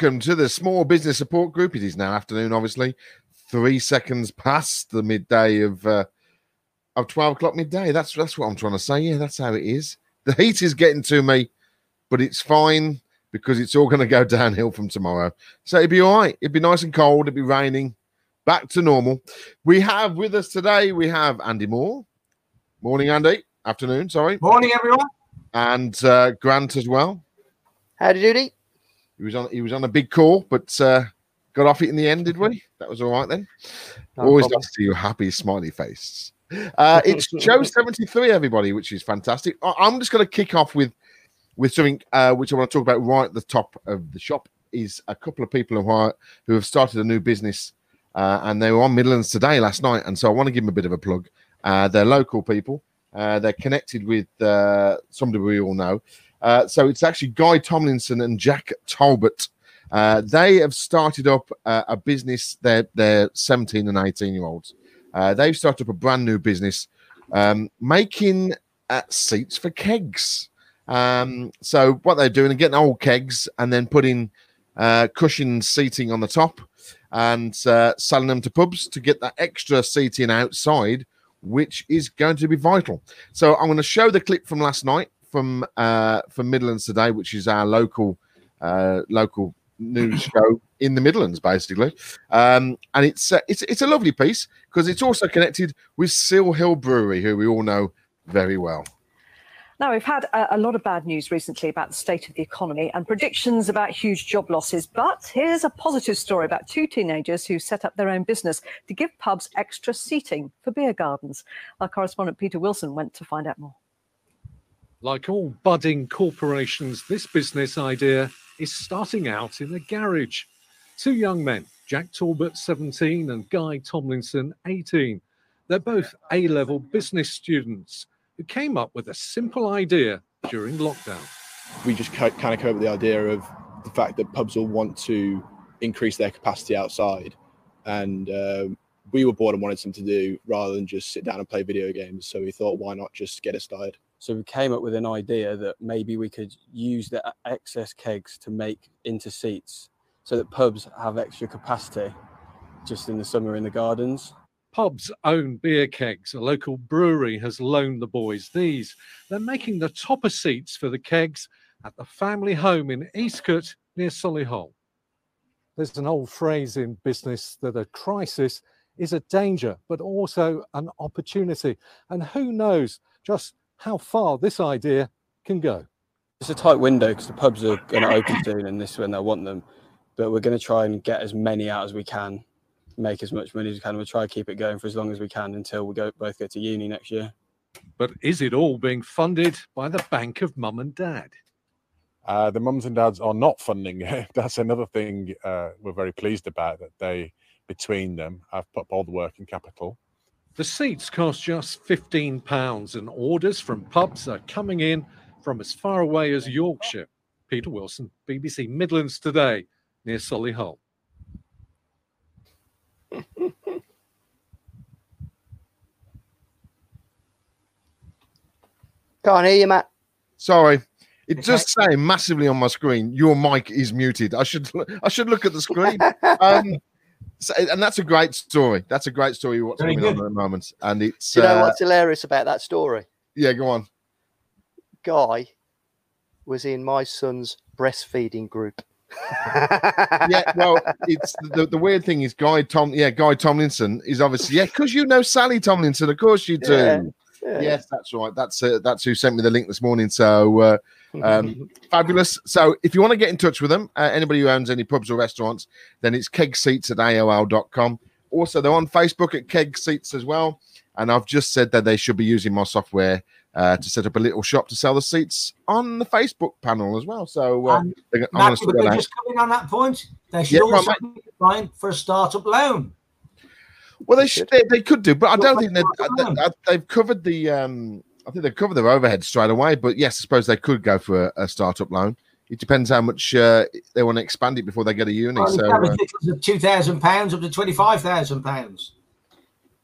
welcome to the Small Business Support Group. It is now afternoon, obviously, three seconds past the midday of uh, of twelve o'clock midday. That's that's what I'm trying to say. Yeah, that's how it is. The heat is getting to me, but it's fine because it's all going to go downhill from tomorrow. So it'd be all right. It'd be nice and cold. It'd be raining. Back to normal. We have with us today. We have Andy Moore. Morning, Andy. Afternoon. Sorry. Morning, everyone. And uh, Grant as well. Howdy doody. He was on. He was on a big call, but uh, got off it in the end. Did we? That was all right then. No Always problem. nice to see your happy, smiley face. Uh, it's Joe seventy three, everybody, which is fantastic. I'm just going to kick off with with something uh, which I want to talk about right at the top of the shop. Is a couple of people who are who have started a new business, uh, and they were on Midlands today last night, and so I want to give them a bit of a plug. Uh, they're local people. Uh, they're connected with uh, somebody we all know. Uh, so it's actually Guy Tomlinson and Jack Talbot. Uh, they have started up uh, a business. They're they're 17 and 18 year olds. Uh, they've started up a brand new business, um, making uh, seats for kegs. Um, so what they're doing, are getting old kegs and then putting uh, cushioned seating on the top and selling them to pubs to get that extra seating outside, which is going to be vital. So I'm going to show the clip from last night from uh, from Midlands today, which is our local uh, local news show in the Midlands, basically. Um, and it's uh, it's it's a lovely piece because it's also connected with Silhill Brewery, who we all know very well. Now, we've had a, a lot of bad news recently about the state of the economy and predictions about huge job losses. But here's a positive story about two teenagers who set up their own business to give pubs extra seating for beer gardens. Our correspondent Peter Wilson went to find out more. Like all budding corporations, this business idea is starting out in a garage. Two young men, Jack Talbot, 17, and Guy Tomlinson, 18. They're both A level business students who came up with a simple idea during lockdown. we just kind of came up with the idea of the fact that pubs will want to increase their capacity outside, and um, we were bored and wanted something to do rather than just sit down and play video games. So we thought, why not just get it started? So we came up with an idea that maybe we could use the excess kegs to make into seats so that pubs have extra capacity just in the summer in the gardens. Pubs own beer kegs. A local brewery has loaned the boys these. They're making the topper seats for the kegs at the family home in Eastcote near Solihull. There's an old phrase in business that a crisis is a danger, but also an opportunity. And who knows just how far this idea can go. It's a tight window because the pubs are going to open soon and this is when they'll want them. But we're going to try and get as many out as we can, make as much money as we can. We'll try to keep it going for as long as we can until we go both go to uni next year. But is it all being funded by the Bank of Mum and Dad? Uh, the mums and dads are not funding it. That's another thing uh, we're very pleased about that they, between them, have put up all the working capital. The seats cost just £15, and orders from pubs are coming in from as far away as Yorkshire. Peter Wilson, BBC Midlands Today, near Solihull. Can't hear you, Matt. Sorry. It just saying massively on my screen, your mic is muted. I should I should look at the screen. Um, so, and that's a great story. That's a great story. What's Very going on good. at the moment? And it's Do you know uh, what's hilarious about that story? yeah, go on. Guy was in my son's breastfeeding group. Yeah, well, it's the, the weird thing is Guy Tom. Yeah, Guy Tomlinson is obviously yeah, because you know Sally Tomlinson. Of course you do. Yeah, yeah. Yes, that's right. That's uh, that's who sent me the link this morning. So uh, um, fabulous. So if you want to get in touch with them, uh, anybody who owns any pubs or restaurants, then it's keg seats at AOL.com. Also, they're on Facebook at keg seats as well. And I've just said that they should be using my software uh, to set up a little shop to sell the seats on the Facebook panel as well. So uh, they're I'm going to sort that just come in on that point? They should Yeah, also be applying for a startup loan. Well, they should, they, they could do, but I don't think they, they, they've covered the. Um, I think they've covered their overhead straight away. But yes, I suppose they could go for a, a startup loan. It depends how much uh, they want to expand it before they get a uni. Well, So, uh, two thousand pounds up to twenty five thousand pounds.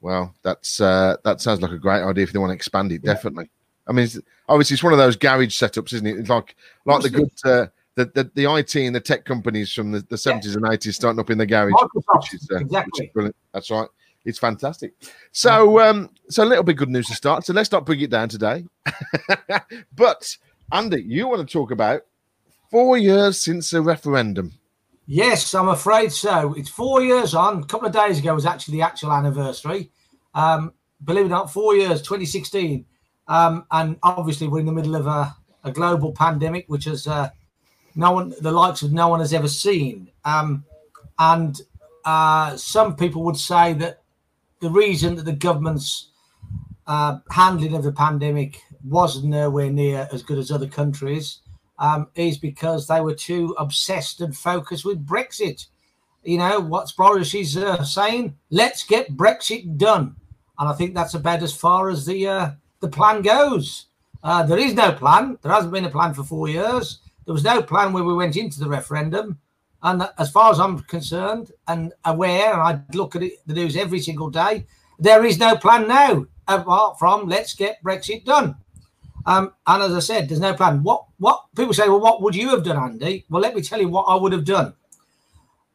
well, that's uh, that sounds like a great idea if they want to expand it. Yeah. Definitely. I mean, it's, obviously, it's one of those garage setups, isn't it? It's like like the good uh, the, the, the IT and the tech companies from the, the 70s and 80s starting up in the garage. Microsoft, which is, uh, which is exactly. brilliant. That's right. It's fantastic. So, um, so a little bit good news to start. So let's not bring it down today. but Andy, you want to talk about four years since the referendum. Yes, I'm afraid so. It's four years on. A couple of days ago was actually the actual anniversary. Um, believe it or not, four years, 2016. Um, and obviously, we're in the middle of a, a global pandemic, which has uh, no one, the likes of no one has ever seen. Um, and uh, some people would say that the reason that the government's uh, handling of the pandemic was nowhere near as good as other countries um, is because they were too obsessed and focused with Brexit. You know, what's Boris is uh, saying? Let's get Brexit done. And I think that's about as far as the uh, the plan goes. Uh, there is no plan. There hasn't been a plan for four years. There was no plan when we went into the referendum. And as far as I'm concerned and aware, and I look at it, the news every single day, there is no plan now apart from let's get Brexit done. Um, and as I said, there's no plan. What what people say, well, what would you have done, Andy? Well, let me tell you what I would have done,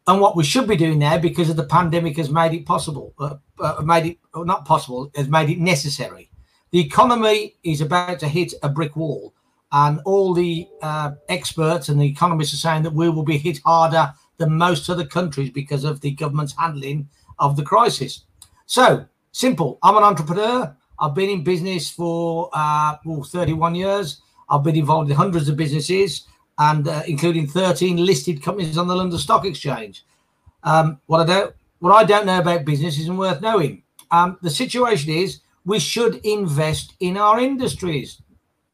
and what we should be doing now because of the pandemic has made it possible, uh, uh, made it not possible, has made it necessary. The economy is about to hit a brick wall, and all the uh, experts and the economists are saying that we will be hit harder than most other countries because of the government's handling of the crisis. So simple. I'm an entrepreneur. I've been in business for uh, well, 31 years. I've been involved in hundreds of businesses, and uh, including 13 listed companies on the London Stock Exchange. Um, what I don't, what I don't know about business isn't worth knowing. Um, the situation is we should invest in our industries,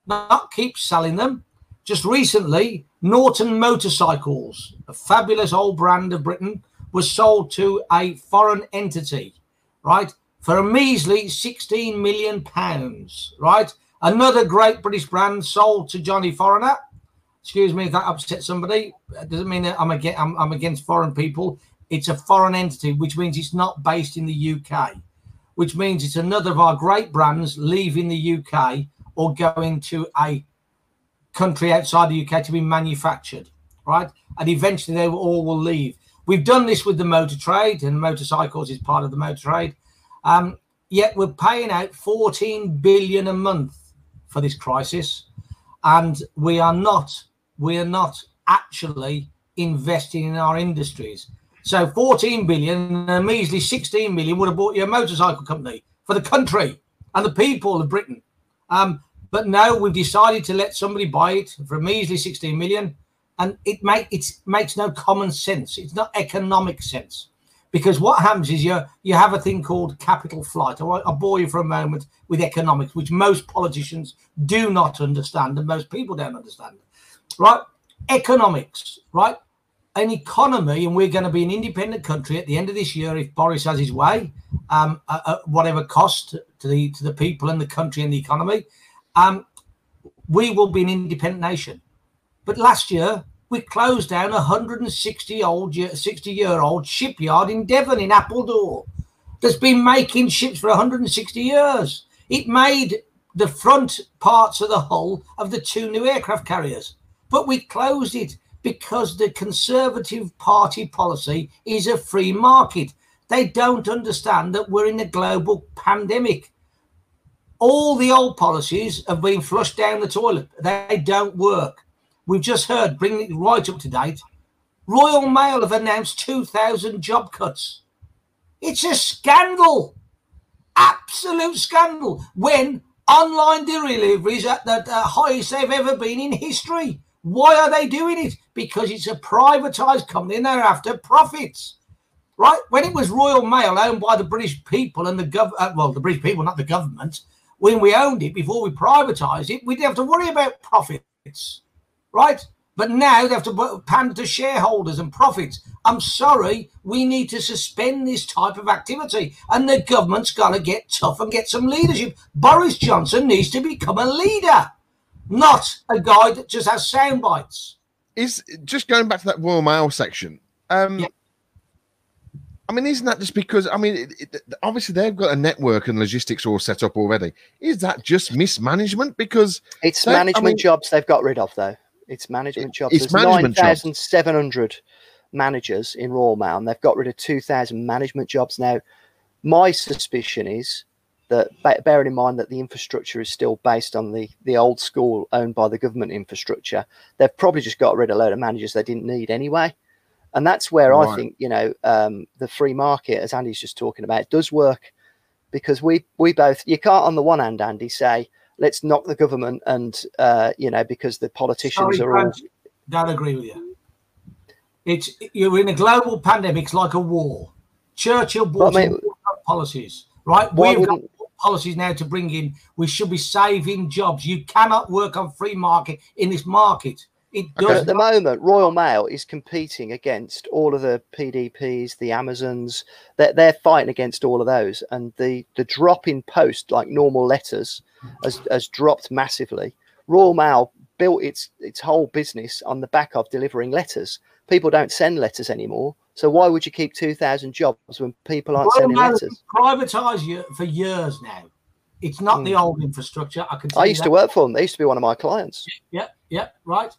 not keep selling them. Just recently, Norton Motorcycles, a fabulous old brand of Britain, was sold to a foreign entity, right? for a measly 16 million pounds, right? Another great British brand sold to Johnny Foreigner. Excuse me if that upsets somebody. It doesn't mean that I'm against, I'm, I'm against foreign people. It's a foreign entity, which means it's not based in the UK, which means it's another of our great brands leaving the UK or going to a country outside the UK to be manufactured, right? And eventually they all will leave. We've done this with the motor trade, and motorcycles is part of the motor trade. Um, yet we're paying out 14 billion a month for this crisis, and we are not we are not actually investing in our industries. So 14 billion, a measly 16 million would have bought you a motorcycle company for the country and the people of Britain. Um, but no, we've decided to let somebody buy it for a measly 16 million, and it make it makes no common sense. It's not economic sense because what happens is you you have a thing called capital flight. I, I'll bore you for a moment with economics, which most politicians do not understand and most people don't understand. Right? Economics, right? An economy, and we're going to be an independent country at the end of this year if Boris has his way, um, uh, uh, whatever cost to the to the people and the country and the economy, um, we will be an independent nation. But last year we closed down a 160 old 60 year old shipyard in Devon in Appledore that's been making ships for 160 years. It made the front parts of the hull of the two new aircraft carriers, but we closed it because the Conservative Party policy is a free market. They don't understand that we're in a global pandemic. All the old policies have been flushed down the toilet. They don't work. We've just heard, bringing it right up to date, Royal Mail have announced 2,000 job cuts. It's a scandal, absolute scandal. When online deliveries at the highest they've ever been in history. Why are they doing it? Because it's a privatized company and they're after profits. Right? When it was Royal Mail owned by the British people and the gov uh, well, the British people, not the government, when we owned it before we privatized it, we didn't have to worry about profits right? But now they have to pander to shareholders and profits. I'm sorry, we need to suspend this type of activity, and the government's got to get tough and get some leadership. Boris Johnson needs to become a leader, not a guy that just has sound bites. Is just going back to that Royal Mail section. Um, Yeah. I mean, isn't that just because? I mean, it, it, obviously they've got a network and logistics all set up already. Is that just mismanagement? Because It's They- I management mean- jobs they've got rid of, though. It's management jobs. it's There's management jobs. 9,700 managers in Royal Mail, and they've got rid of 2,000 management jobs now. My suspicion is that, bearing in mind that the infrastructure is still based on the, the old school owned by the government infrastructure, they've probably just got rid of a load of managers they didn't need anyway. And that's where I think, you know, um, the free market, as Andy's just talking about, does work because we, we both, you can't on the one hand, Andy, say, let's knock the government and, uh, you know, because the politicians Sorry, are all. Grant, don't agree with you. It's you're in a global pandemic. It's like a war. Churchill brought Well, in mate, policies, right? We've got policies now to bring in. We should be saving jobs. You cannot work on free market in this market. It But does at the moment, Royal Mail is competing against all of the PDPs, the Amazons. They're, they're fighting against all of those, and the the drop in post, like normal letters, has has dropped massively. Royal Mail built its its whole business on the back of delivering letters. People don't send letters anymore, so why would you keep two thousand jobs when people aren't Royal sending Mail letters? been privatised ye- for years now. It's not the old infrastructure. I can. Hmm. I used that. to work for them. They used to be one of my clients. Yeah, yeah, right.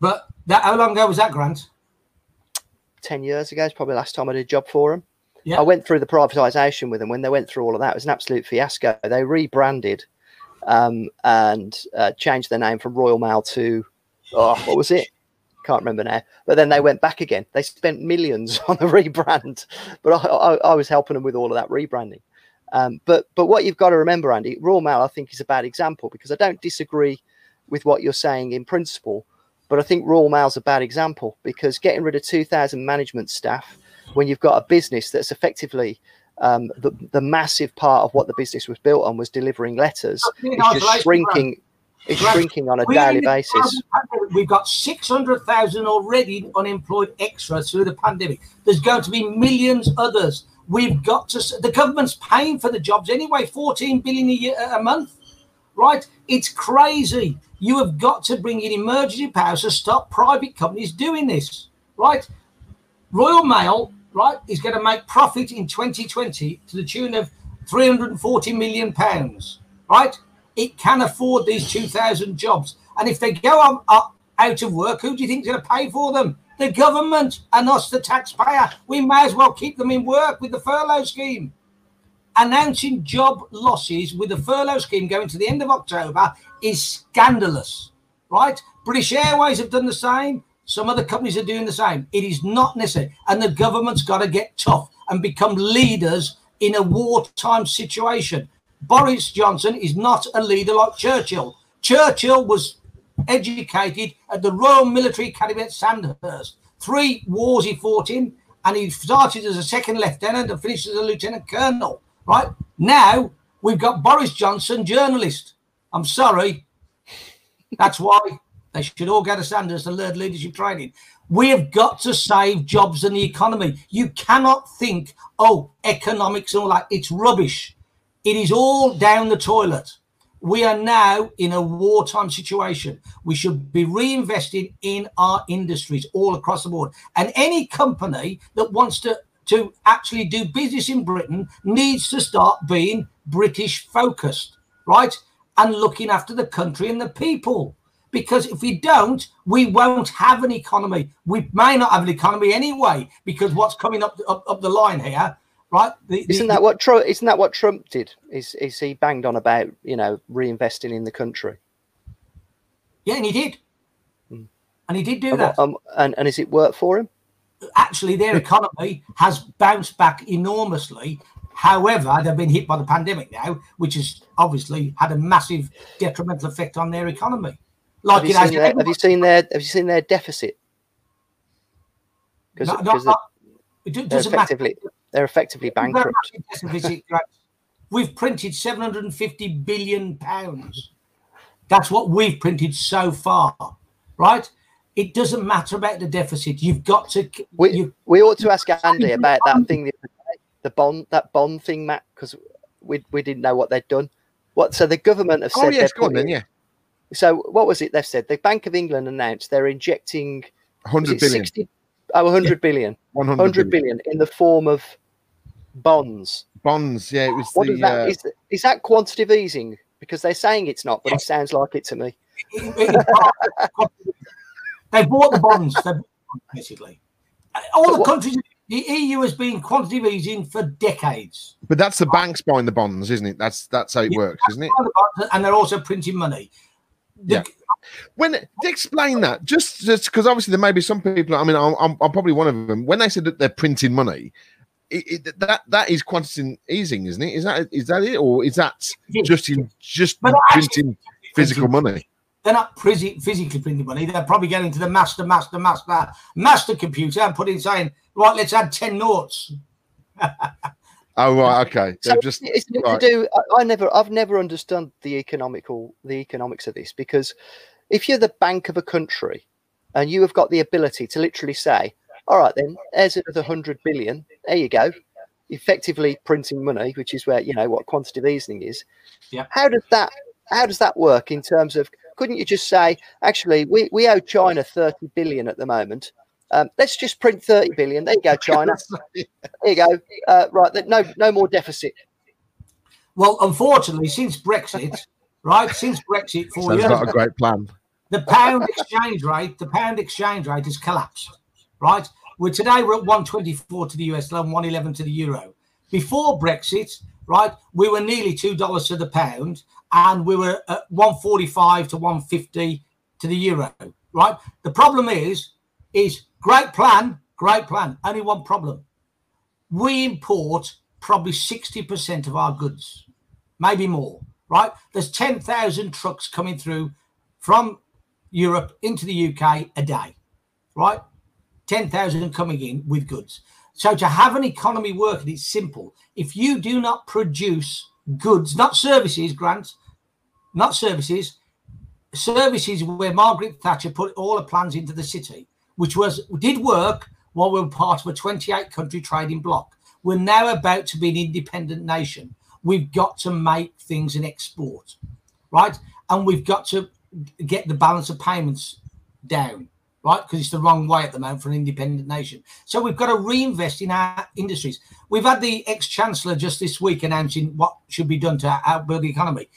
But that how long ago was that, Grant? 10 years ago is probably the last time I did a job for them. Yeah. I went through the privatisation with them. When they went through all of that, it was an absolute fiasco. They rebranded um, and uh, changed their name from Royal Mail to, oh, what was it? Can't remember now. But then they went back again. They spent millions on the rebrand, but I, I, I was helping them with all of that rebranding. Um, but but what you've got to remember, Andy, Royal Mail, I think, is a bad example because I don't disagree with what you're saying in principle. But I think Royal Mail's a bad example because getting rid of 2,000 management staff when you've got a business that's effectively um, the, the massive part of what the business was built on was delivering letters, In it's just shrinking. It's Right. shrinking on a We daily basis. We've got 600,000 already unemployed extra through the pandemic. There's going to be millions others. We've got to, the government's paying for the jobs anyway, 14 billion a year, a month, right? It's crazy. You have got to bring in emergency powers to stop private companies doing this, right? Royal Mail, right, is going to make profit in 2020 to the tune of 340 million pounds, right? It can afford these 2,000 jobs. And if they go on, up, out of work, who do you think is going to pay for them? The government and us, the taxpayer. We may as well keep them in work with the furlough scheme. Announcing job losses with the furlough scheme going to the end of October is scandalous, right? British Airways have done the same. Some other companies are doing the same. It is not necessary. And the government's got to get tough and become leaders in a wartime situation. Boris Johnson is not a leader like Churchill. Churchill was educated at the Royal Military Academy at Sandhurst. Three wars he fought in, and he started as a second lieutenant and finished as a lieutenant colonel. Right now, we've got Boris Johnson, journalist. I'm sorry. That's why they should all go to Sandhurst and learn leadership training. We have got to save jobs and the economy. You cannot think, oh, economics and all that. It's rubbish. It is all down the toilet. We are now in a wartime situation. We should be reinvesting in our industries all across the board. And any company that wants to, to actually do business in Britain needs to start being British focused, right? And looking after the country and the people. Because if we don't, we won't have an economy. We may not have an economy anyway, because what's coming up up, up the line here, right? The- the- Isn't that what Trump? Isn't that what Trump did? Is is he banged on about you know reinvesting in the country? Yeah, and he did. And he did do And, that. um, and and has it worked for him? Actually, their economy has bounced back enormously. However, they've been hit by the pandemic now, which has obviously had a massive detrimental effect on their economy. Like Have you, seen their, have you seen their Have you seen their deficit? Because No, no, they're matter. effectively they're effectively bankrupt. We've printed 750 billion pounds. That's what we've printed so far, right? It doesn't matter about the deficit. You've got to. We you, we ought to ask Andy about that thing, the, other day, the bond that bond thing, Matt, because we we didn't know what they'd done. What so the government have said? Oh yes, they're go on then. Yeah, So what was it they've said? The Bank of England announced they're injecting was hundred it billion, 60, oh, 100 billion, one 100 hundred billion billion in the form of bonds. bonds. Yeah, it was What the. is that? uh, Is, is that quantitative easing? Because they're saying it's not, but it sounds like it to me. They bought the bonds. they bought the bonds, basically. All the countries, the EU has been quantitative easing for decades. But that's the banks buying the bonds, isn't it? That's that's how it Yeah, works, isn't it? And they're also printing money. The- Yeah. When explain that, just just because obviously there may be some people. I mean, I'm, I'm, I'm probably one of them. When they said that they're printing money, it, it, that that is quantitative easing, isn't it? Is that is that it, or is that just in just But actually- printing physical money? They're not phys- physically printing money. They're probably getting to the master, master, master, master computer and putting saying, right, let's add 10 noughts. Oh right, okay. So just it's to do. I, I never, I've never understood the economical, the economics of this because if you're the bank of a country and you have got the ability to literally say, "All right, then, there's another hundred billion. There you go," effectively printing money, which is where you know what quantitative easing is. Yeah. How does that? How does that work in terms of? Couldn't you just say, actually, we, we owe China thirty billion at the moment. Um, let's just print thirty billion. There you go, China. There you go. Uh, right, no no more deficit. Well, unfortunately, since Brexit, right, since Brexit four Sounds years like a great plan. the pound exchange rate, the pound exchange rate has collapsed. Right, we're today we're at one twenty four to the US dollar, and one eleven to the euro. Before Brexit, right, we were nearly two dollars to the pound, and we were at one forty five to one fifty to the euro. Right, the problem is, is great plan, great plan. Only one problem: we import probably sixty percent of our goods, maybe more. Right, there's ten thousand trucks coming through from Europe into the UK a day, right? 10,000 coming in with goods. So to have an economy working, it's simple. If you do not produce goods, not services, Grant, not services, services where Margaret Thatcher put all her plans into the city, which was did work while we were part of a 28 country trading bloc. We're now about to be an independent nation. We've got to make things an export, right? And we've got to get the balance of payments down, right? Because it's the wrong way at the moment for an independent nation. So we've got to reinvest in our industries. We've had the ex chancellor just this week announcing what should be done to outbuild the economy,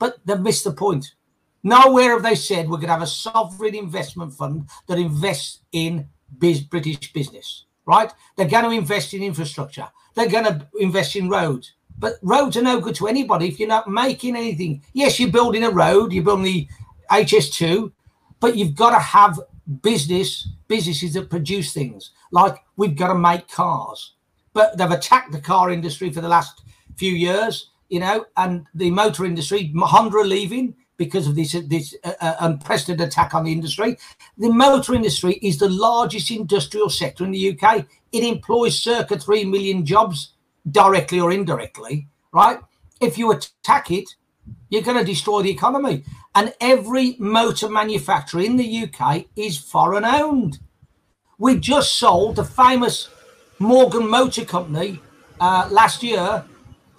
but they've missed the point. Nowhere have they said we're going to have a sovereign investment fund that invests in biz- British business, right? They're going to invest in infrastructure. They're going to invest in roads. But roads are no good to anybody if you're not making anything. Yes, you're building a road, you're building the HS2, but you've got to have business businesses that produce things. Like we've got to make cars, but they've attacked the car industry for the last few years, you know, and the motor industry, Honda are leaving because of this this uh, uh, unprecedented attack on the industry. The motor industry is the largest industrial sector in the UK. It employs circa three million jobs, directly or indirectly. Right? If you attack it, you're going to destroy the economy. And every motor manufacturer in the UK is foreign owned. We just sold the famous Morgan Motor Company uh, last year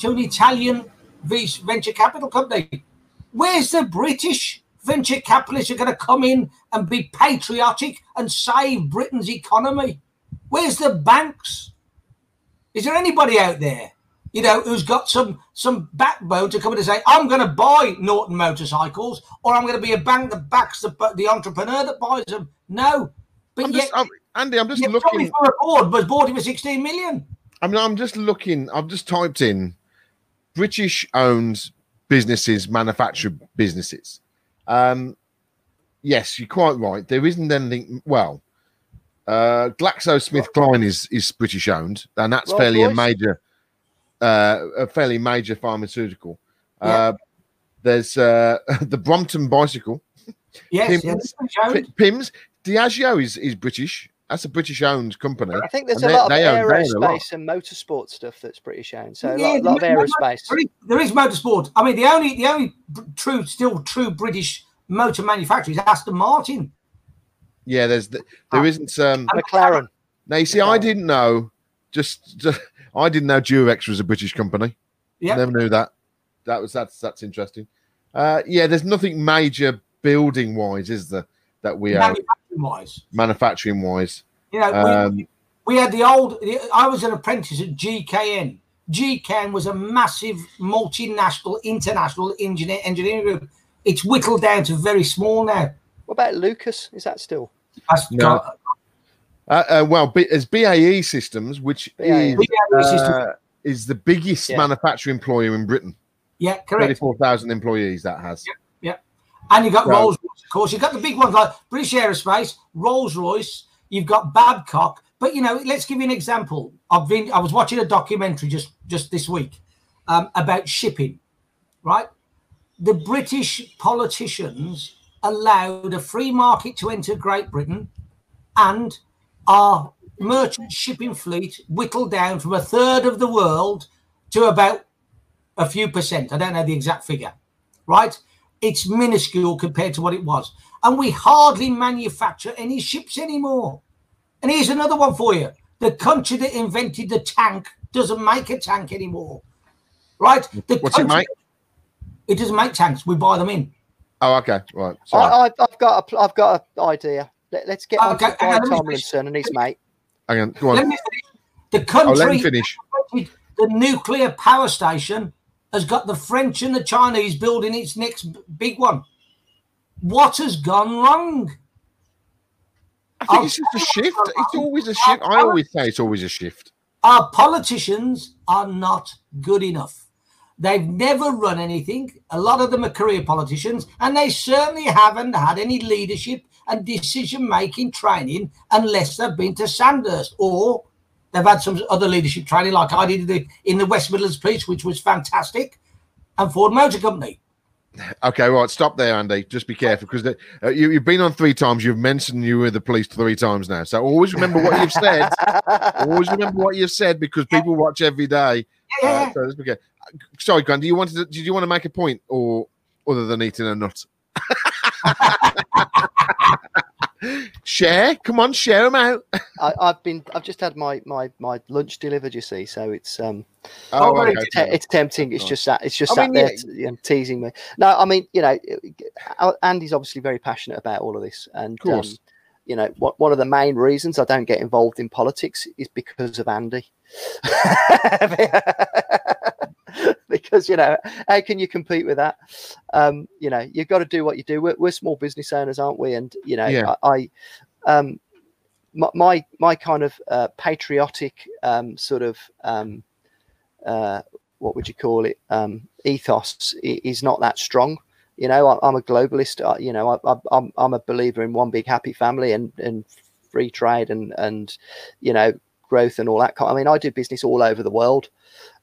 to an Italian venture capital company. Where's the British venture capitalists who are going to come in and be patriotic and save Britain's economy? Where's the banks? Is there anybody out there, you know, who's got some some backbone to come in and say, "I'm going to buy Norton motorcycles," or "I'm going to be a bank that backs the the entrepreneur that buys them"? No, but I'm yet, just, I'm, Andy, I'm just looking. Tommy for a board was bought him for 16 million. I mean, I'm just looking. I've just typed in British owned businesses, manufactured businesses. Um, yes, you're quite right. There isn't anything. Well, uh, GlaxoSmithKline is is British owned, and that's fairly a major, uh, a fairly major pharmaceutical. Yeah. Uh, there's uh, the Brompton bicycle, Yes, Pimm's. yes, Pimm's. Diageo is is British. That's a British owned company. I think there's a lot of they own- they own lot. aerospace and motorsport stuff that's British owned. So a lot, lot of there is- aerospace. There is, there is motorsport. I mean, the only the only true, still true British motor manufacturer is Aston Martin. Yeah, there's the, there isn't um McLaren. Now you see, I didn't know. Just, just I didn't know Durex was a British company. Yeah, Never knew that. That was that's that's interesting. Uh, yeah, there's nothing major building wise, is there? That we have manufacturing wise. manufacturing wise. You know, Um, we, we had the old. I was an apprentice at GKN. GKN was a massive multinational, international engineer, engineering group. It's whittled down to very small now. What about Lucas? Is that still? That's No. got- Uh, uh, well, B- as BAE Systems, which BAE. is, BAE Systems. uh, is the biggest Yeah. manufacturing employer in Britain. yeah, correct. 24,000 employees that has. Yeah, and you've got Right. Rolls Of course. You've got the big ones like British Aerospace, Rolls Royce. You've got Babcock. But you know, let's give you an example. I've been. I was watching a documentary just just this week um, about shipping. Right, the British politicians allowed a free market to enter Great Britain, and our merchant shipping fleet whittled down from a third of the world to about a few percent. I don't know the exact figure. Right it's minuscule compared to what it was. And we hardly manufacture any ships anymore. And here's another one for you. The country that invented the tank doesn't make a tank anymore. Right? The What's it make? It doesn't make tanks. We buy them in. Oh, okay. Right. I, Sorry. I, I've got a, I've got an idea. Let, us get on Okay, to hang Brian Tomlinson and his mate. Hang on. Go Let on. me finish. The Oh, let country him finish. invented the nuclear power station has got the French and the Chinese building its next big one. What has gone wrong? I think it's just a shift. It's always a shift. I always say it's always a shift. Our politicians are not good enough. They've never run anything. A lot of them are career politicians, and they certainly haven't had any leadership and decision making training unless they've been to Sandhurst or they've had some other leadership training, like I did in the West Midlands Police, which was fantastic, and Ford Motor Company. Okay, right. Stop there, Andy. Just be careful because uh, you, you've been on three times. You've mentioned you were the police three times now. So always remember what you've said. always remember what you've said because people watch every day. Yeah, Uh, so let's begin. Sorry, Grant. Do you want to? Did you want to make a point, or other than eating a nut? share. Come on, share them out. I, I've been I've just had my, my, my lunch delivered. You see, so it's um Oh, okay. it's, te- it's tempting. It's just that it's just I sat mean, there yeah. t- you know, teasing me. No, I mean you know, Andy's obviously very passionate about all of this, and Of. Um, you know, what, one of the main reasons I don't get involved in politics is because of Andy. because you know, how can you compete with that? Um, you know, you've got to do what you do. We're, we're small business owners, aren't we? And you know, Yeah. I, I um, my, my my kind of uh, patriotic um, sort of um, uh, what would you call it um, ethos is not that strong. You know, I, I'm a globalist. I, you know, I, I, I'm I'm a believer in one big happy family and and free trade and and you know growth and all that. Kind. I mean, I do business all over the world.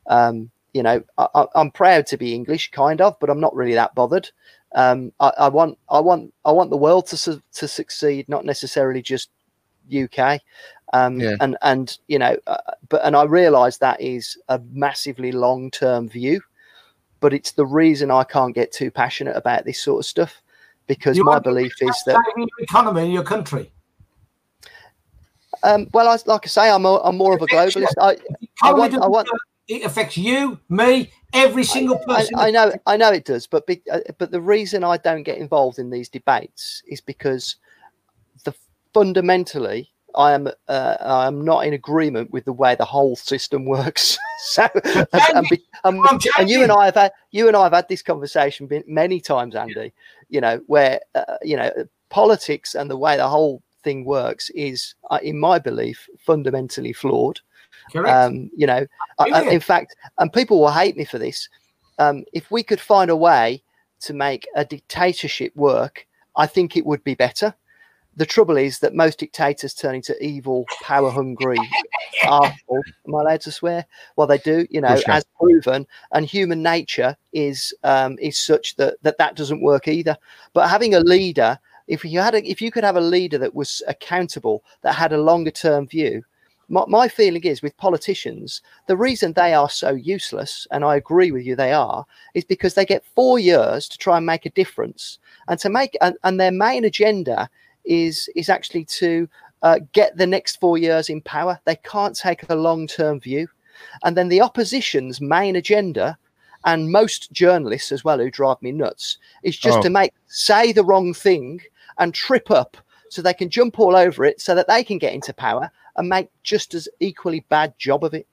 Um, you know, I, I, I'm proud to be English, kind of, but I'm not really that bothered. Um, I, I want I want I want the world to su- to succeed, not necessarily just UK. Um, Yeah. and and you know, uh, but and I realise that is a massively long term view, but it's the reason I can't get too passionate about this sort of stuff because You my want- belief is that your economy in your country. um, well, I, like I say, I'm a, I'm more of a globalist. I, I want I want work. It affects you, me, every single I, person. I know, I know it does, but be, uh, but the reason I don't get involved in these debates is because the fundamentally I am uh, I am not in agreement with the way the whole system works. so, and, and, be, and, and you and. I have had you and I have had this conversation many times, Andy. You know where uh, you know politics and the way the whole thing works is, uh, in my belief, fundamentally flawed. Correct. Um, you know, I, I- in fact, and people will hate me for this. Um, if we could find a way to make a dictatorship work, I think it would be better. The trouble is that most dictators turn into evil, power hungry arseholes. Am I allowed to swear? Well, they do, you know, course you are. as proven. And human nature is um, is such that, that that doesn't work either. But having a leader, if you had, a, if you could have a leader that was accountable, that had a longer term view, my, my feeling is with politicians, the reason they are so useless, and I agree with you, they are, is because they get four years to try and make a difference, and to make and, and their main agenda is is actually to uh, get the next four years in power. They can't take a long term view, and then the opposition's main agenda. And most journalists as well, who drive me nuts, is just Oh. to make say the wrong thing and trip up so they can jump all over it so that they can get into power and make just as equally bad job of it.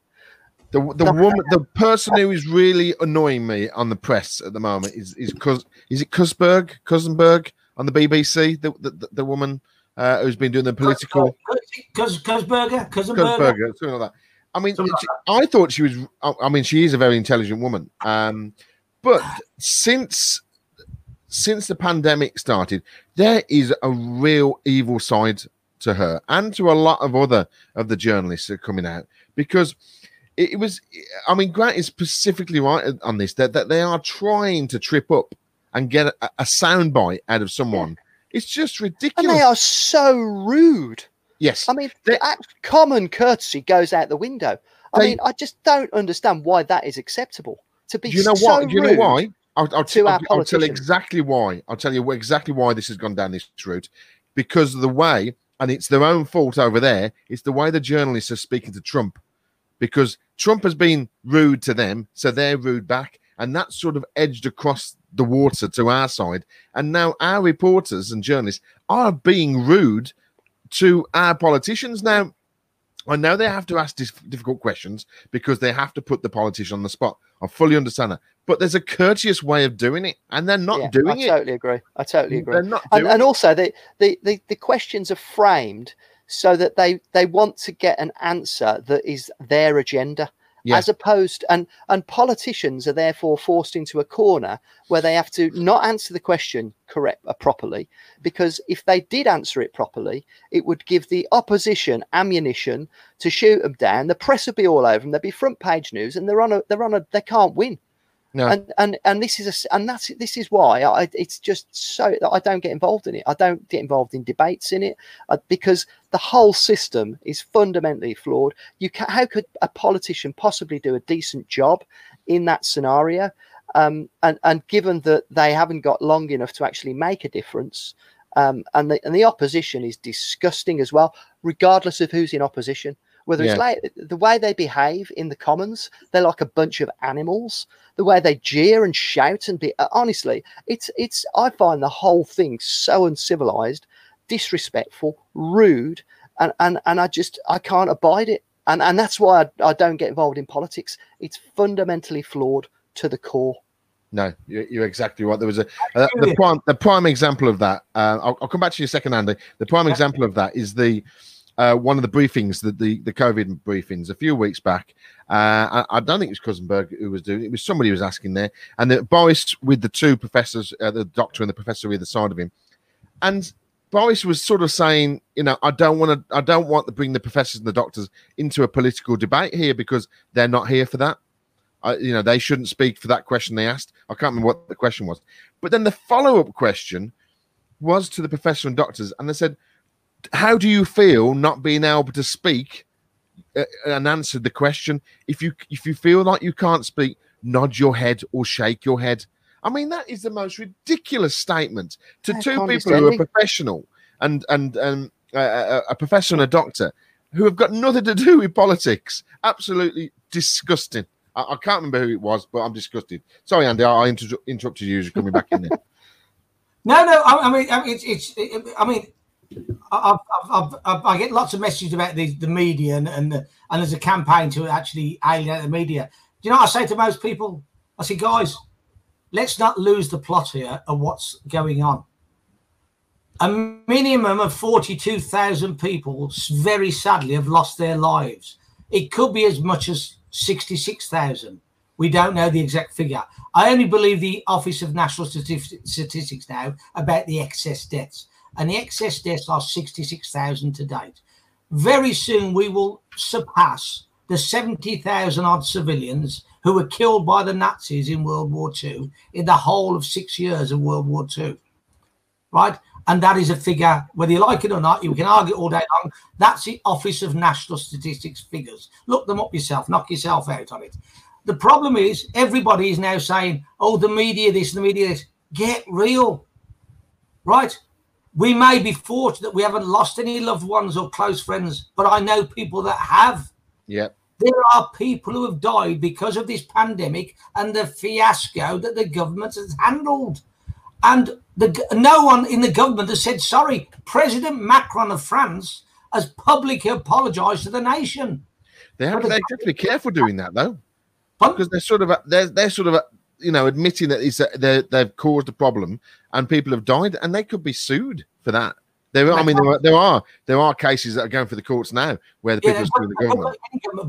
The the woman, the person who is really annoying me on the press at the moment is is Cus, is it Cusberg, Cousenberg on the BBC, the the, the, the woman uh, who's been doing the political Cuz Cuzberger, Cousin Kurzberger, something like that. I mean, like she- I thought she was. I I mean, she is a very intelligent woman. Um, but since since the pandemic started, there is a real evil side to her and to a lot of other of the journalists that are coming out because it, it was. I mean, Grant is specifically right on this that, that they are trying to trip up and get a, a soundbite out of someone. It's just And ridiculous. they are so rude. yes, I mean, They- common courtesy goes out the window. I They- mean, I just don't understand why that is acceptable. To be you know so why? Do you know why? I'll, I'll, to I'll, I'll tell you exactly why. I'll tell you exactly why this has gone down this route. Because of the way, and it's their own fault over there, it's the way the journalists are speaking to Trump. Because Trump has been rude to them, so they're rude back. And that's sort of edged across the water to our side. And now our reporters and journalists are being rude to our politicians. Now, I know they have to ask difficult questions because they have to put the politician on the spot. I fully understand that. But there's a courteous way of doing it, and they're not Yeah, doing I it. I totally agree. I totally agree. They're not and, and also the, the, the, the questions are framed so that they, they want to get an answer that is their agenda Yeah. as opposed and and politicians are therefore forced into a corner where they have to not answer the question correct uh, properly because if they did answer it properly it would give the opposition ammunition to shoot them down. The press would be all over them there'd be front page news and they're on a they're on a they can't win No. and and and this is a and that's this is why I it's just so that I don't get involved in it. I don't get involved in debates in it uh, because the whole system is fundamentally flawed. You can how could a politician possibly do a decent job in that scenario? Um, and and given that they haven't got long enough to actually make a difference, um, and the and the opposition is disgusting as well, regardless of who's in opposition. Whether it's like the way they behave in the Commons, they're like a bunch of animals the way they jeer and shout and be uh, honestly it's it's i find the whole thing so uncivilized disrespectful rude and and, and i just i can't abide it and and that's why I, I don't get involved in politics it's fundamentally flawed to the core No, you're, you're exactly right. There was a uh, the prime the prime example of that. Uh, I'll, I'll come back to you a second, Andy. The prime example of that is the uh, one of the briefings that the the COVID briefings a few weeks back. Uh, I, I don't think it was Cousinberg who was doing it. It was somebody who was asking there, and the, Boris with the two professors, uh, the doctor and the professor either side of him, and Boris was sort of saying, you know, I don't want to, I don't want to bring the professors and the doctors into a political debate here because they're not here for that. I, you know, they shouldn't speak for that question they asked. I can't remember what the question was. But then the follow up question was to the professor and doctors, and they said, How do you feel not being able to speak uh, and answer the question? If you if you feel like you can't speak, nod your head or shake your head. I mean, that is the most ridiculous statement to Yeah, two people who are professional and and and uh, a, a professor and a doctor who have got nothing to do with politics. Absolutely disgusting. I, I can't remember who it was, but I'm disgusted. Sorry, Andy, I, I inter- interrupted you as you're coming back in there. No, no. I, I mean, I mean, it's, it's. It, I mean, I, I've, I've, I've, I get lots of messages about the, the media and and, the, and there's a campaign to actually alienate the media. Do you know what I say to most people? I say, guys, let's not lose the plot here of what's going on. A minimum of forty-two thousand people, very sadly, have lost their lives. It could be as much as sixty-six thousand. We don't know the exact figure. I only believe the Office of National Statistics now about the excess deaths, and the excess deaths are 66,000 to date. Very soon we will surpass the 70,000 odd civilians who were killed by the Nazis in World War II in the whole of six years of World War II. Right? And that is a figure, whether you like it or not, you can argue all day long. That's the Office of National Statistics figures. Look them up yourself, knock yourself out on it. The problem is everybody is now saying, oh, the media this, the media this. Get real. Right? We may be fortunate that we haven't lost any loved ones or close friends, but I know people that have. Yeah. There are people who have died because of this pandemic and the fiasco that the government has handled. And the, no one in the government has said sorry. President Macron of France has publicly apologized to the nation. They have, they the- have to be careful doing that though, because they're sort of they're they're sort of you know admitting that it's uh, they they've caused a problem and people have died and they could be sued for that. There, are- I mean, there are, there are there are cases that are going for the courts now where the people are but, suing the but- government.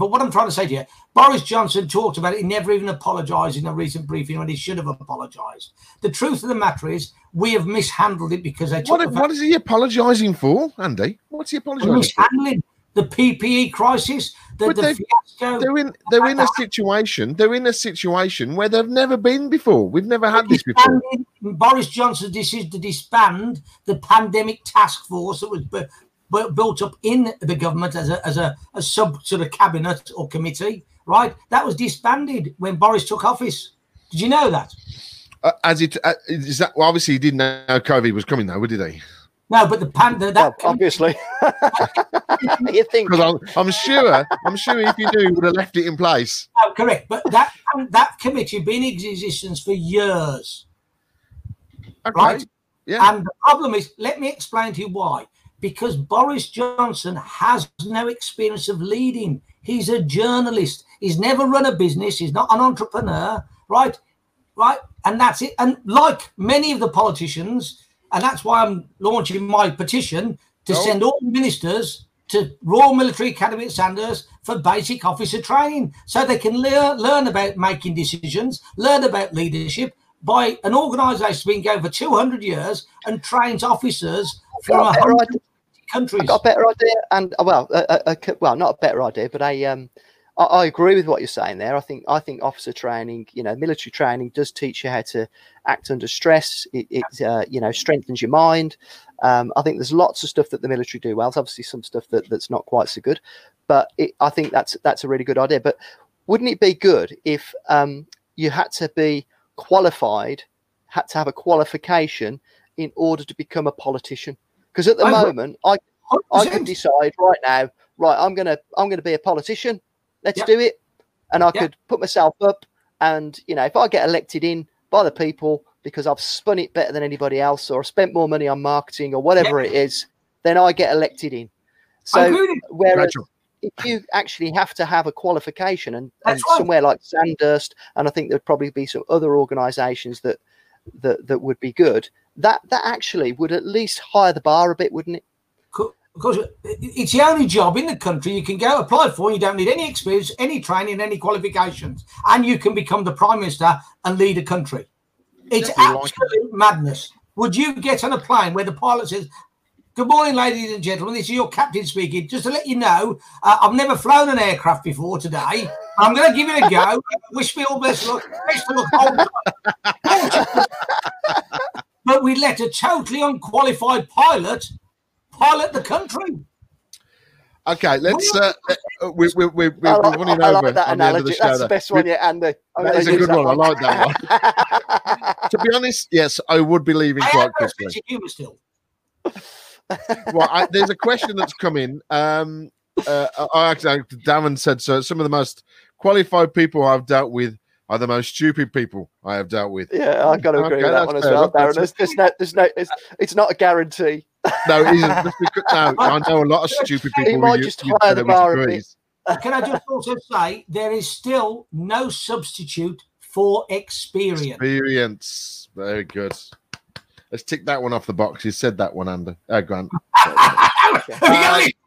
but- what I'm trying to say to you, Boris Johnson talked about it. He never even apologised in a recent briefing when he should have apologised. The truth of the matter is, we have mishandled it because they What, what is he apologising for, Andy? What's he apologising for? The PPE crisis, the, the they- fiasco. They're in they're in a situation. They're in a situation where they've never been before. We've never had this before. Boris Johnson's decision to disband the pandemic task force that was bu- built up in the government as a, as a, a sub sort of cabinet or committee, right? That was disbanded when Boris took office. Did you know that? Uh, as it uh, is that well, obviously he didn't know COVID was coming though, did he? No, but the pan the, that Well, obviously. you think Because I'm, I'm sure I'm sure if you knew, he would have left it in place. no, correct, but that that committee been in existence for years. Okay. Right. Yeah. And the problem is, let me explain to you why. Because Boris Johnson has no experience of leading. He's a journalist. He's never run a business. He's not an entrepreneur, right? Right. And that's it. And like many of the politicians, and that's why I'm launching my petition to Oh. send all ministers to Royal Military Academy at Sandhurst for basic officer training so they can learn, learn about making decisions, learn about leadership by an organisation that's been going for 200 years and trains officers from a better 100 idea. countries. I've got a better idea, and uh, well, a, a, a c- well, not a better idea, but I um, I, I agree with what you're saying there. I think I think officer training, you know, military training does teach you how to act under stress. It, it uh, you know strengthens your mind. Um, I think there's lots of stuff that the military do well. There's obviously some stuff that, that's not quite so good, but it, I think that's that's a really good idea. But wouldn't it be good if um, you had to be qualified, had to have a qualification in order to become a politician? Because at the I moment, I I could 100%. decide right now, right, I'm gonna I'm gonna be a politician. Let's Yeah. do it. And I Yeah. could put myself up and you know, if I get elected in by the people because I've spun it better than anybody else or spent more money on marketing or whatever it is, then I get elected in. So whereas Rachel. if you actually have to have a qualification and, and right. somewhere like Sandhurst, and I think there'd probably be some other organisations that that that would be good. That that actually would at least higher the bar a bit, wouldn't it? Because it's the only job in the country you can go apply for. You don't need any experience, any training, any qualifications, and you can become the prime minister and lead a country. It's absolute madness. Would you get on a plane where the pilot says, "Good morning, ladies and gentlemen. This is your captain speaking. Just to let you know, uh, I've never flown an aircraft before today. I'm going to give it a go. Wish me all best luck. Best of luck. But we let a totally unqualified pilot pilot the country. Okay, let's. Uh, uh, we, we, we, we're I like, running I like over that on the end of the analogy. show. That's the best one yet, Andy. I'm That a good that one. I like that one. To be honest, yes, I would be leaving I quite quickly. humour still. well, I, there's a question that's come in. Um, uh, I actually, Darren said so. Some of the most qualified people I've dealt with are the most stupid people I have dealt with. Yeah, I've got to agree Okay, with that one as well. Darren. That's- There's, there's no, there's no, it's, it's not a guarantee. No, it isn't. Because, no, I know a lot of stupid people. He might with- just with higher the bar a bit. Can I just also say there is still no substitute for experience. Experience. Very good. Let's tick that one off the box. You said that one, Andy. Uh, Grant. I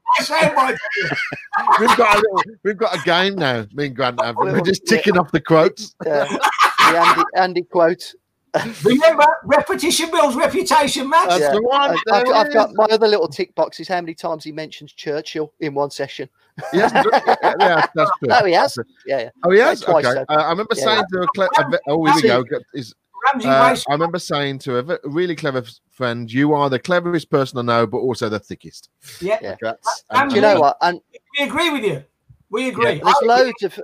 we've got a little, we've got a game now. Me and Grant have. We're just ticking off the quotes. Yeah. the Andy, Andy quote. Remember, repetition builds reputation, man. That's Yeah. the one. I- There I've, I've got my other little tick box is how many times he mentions Churchill in one session. Yes, yeah, that's true. Oh, he has. Yeah, yeah. Oh, yes. Twice, Okay. so- Uh, I remember Yeah. saying to a, cle- a oh, here we go. Is uh, I remember saying to a really clever friend, "You are the cleverest person I know, but also the thickest." Yeah, Yeah. That's And Do you know what? And we agree with you. We agree. there's I- loads of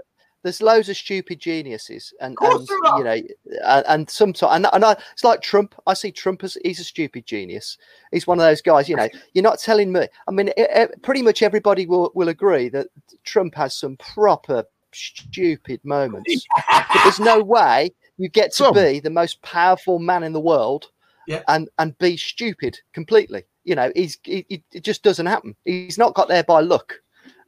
there's loads of stupid geniuses, and, and you know, and, and sometimes, and, and I, it's like Trump. I see Trump as he's a stupid genius. He's one of those guys. You know, you're not telling me. I mean, e- e- pretty much everybody will will agree that Trump has some proper stupid moments. but there's no way you get to Some. be the most powerful man in the world Yeah. and and be stupid completely. You know, he's he, he- it just doesn't happen. He's not got there by luck.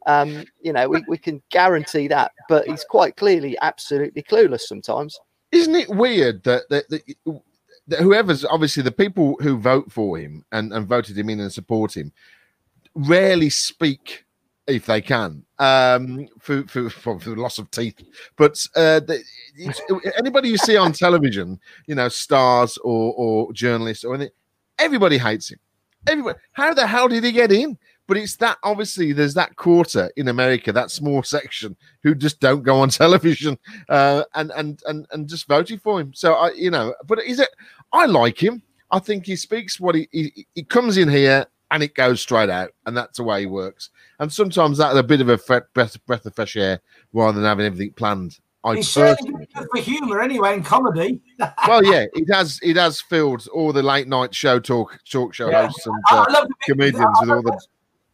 Um, you know, we, we can guarantee that, but he's quite clearly absolutely clueless sometimes. Isn't it weird that, that, that that whoever's obviously the people who vote for him and, and voted him in and support him rarely speak if they can um for for, for, for loss of teeth. But uh the, anybody you see on television you know stars or or journalists or anything everybody hates him. Everybody how the hell did he get in but it's that obviously there's that quarter in america that small section who just don't go on television uh and and and, and just voted for him. So i you know but is it i like him. I think he speaks what he he, he comes in here and it goes straight out and that's the way he works. And sometimes that's a bit of a breath, breath of fresh air rather than having everything planned. I He's certainly good for humour anyway in comedy. well yeah it has it has filled all the late night show talk talk show Yeah. hosts and uh, I love the, bit- comedians with all the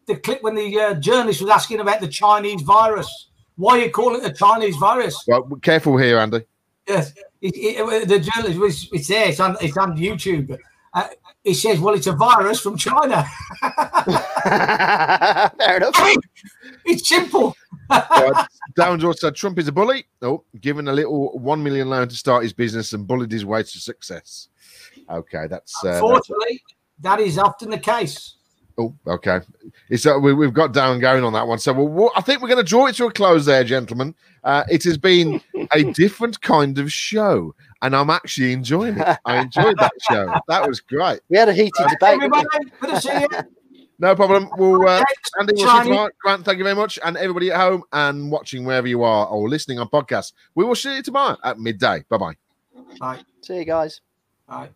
the clip when the uh, journalist was asking about the Chinese virus. Why are you call it the Chinese virus? well careful here andy Yes, it, it, the journalist was. It's there. It's on. It's on YouTube. Uh, he says, "Well, it's a virus from China." Fair enough. it's simple. Right. Darren George said Trump is a bully. Oh, given a little one million loan to start his business and bullied his way to success. Okay, that's uh, that's- Unfortunately, that is often the case. Oh okay. It's uh, we, we've got Darren going on that one. So we'll, we'll- I think we're going to draw it to a close there, gentlemen. Uh, it has been a different kind of show, and I'm actually enjoying it. I enjoyed that show. That was great. We had a heated debate. Everybody, good to see you. No problem. We'll uh, Andy, we'll see you tomorrow. Grant, thank you very much. And everybody at home and watching wherever you are or listening on podcast. We will see you tomorrow at midday. Bye bye. Bye. See you guys. Bye.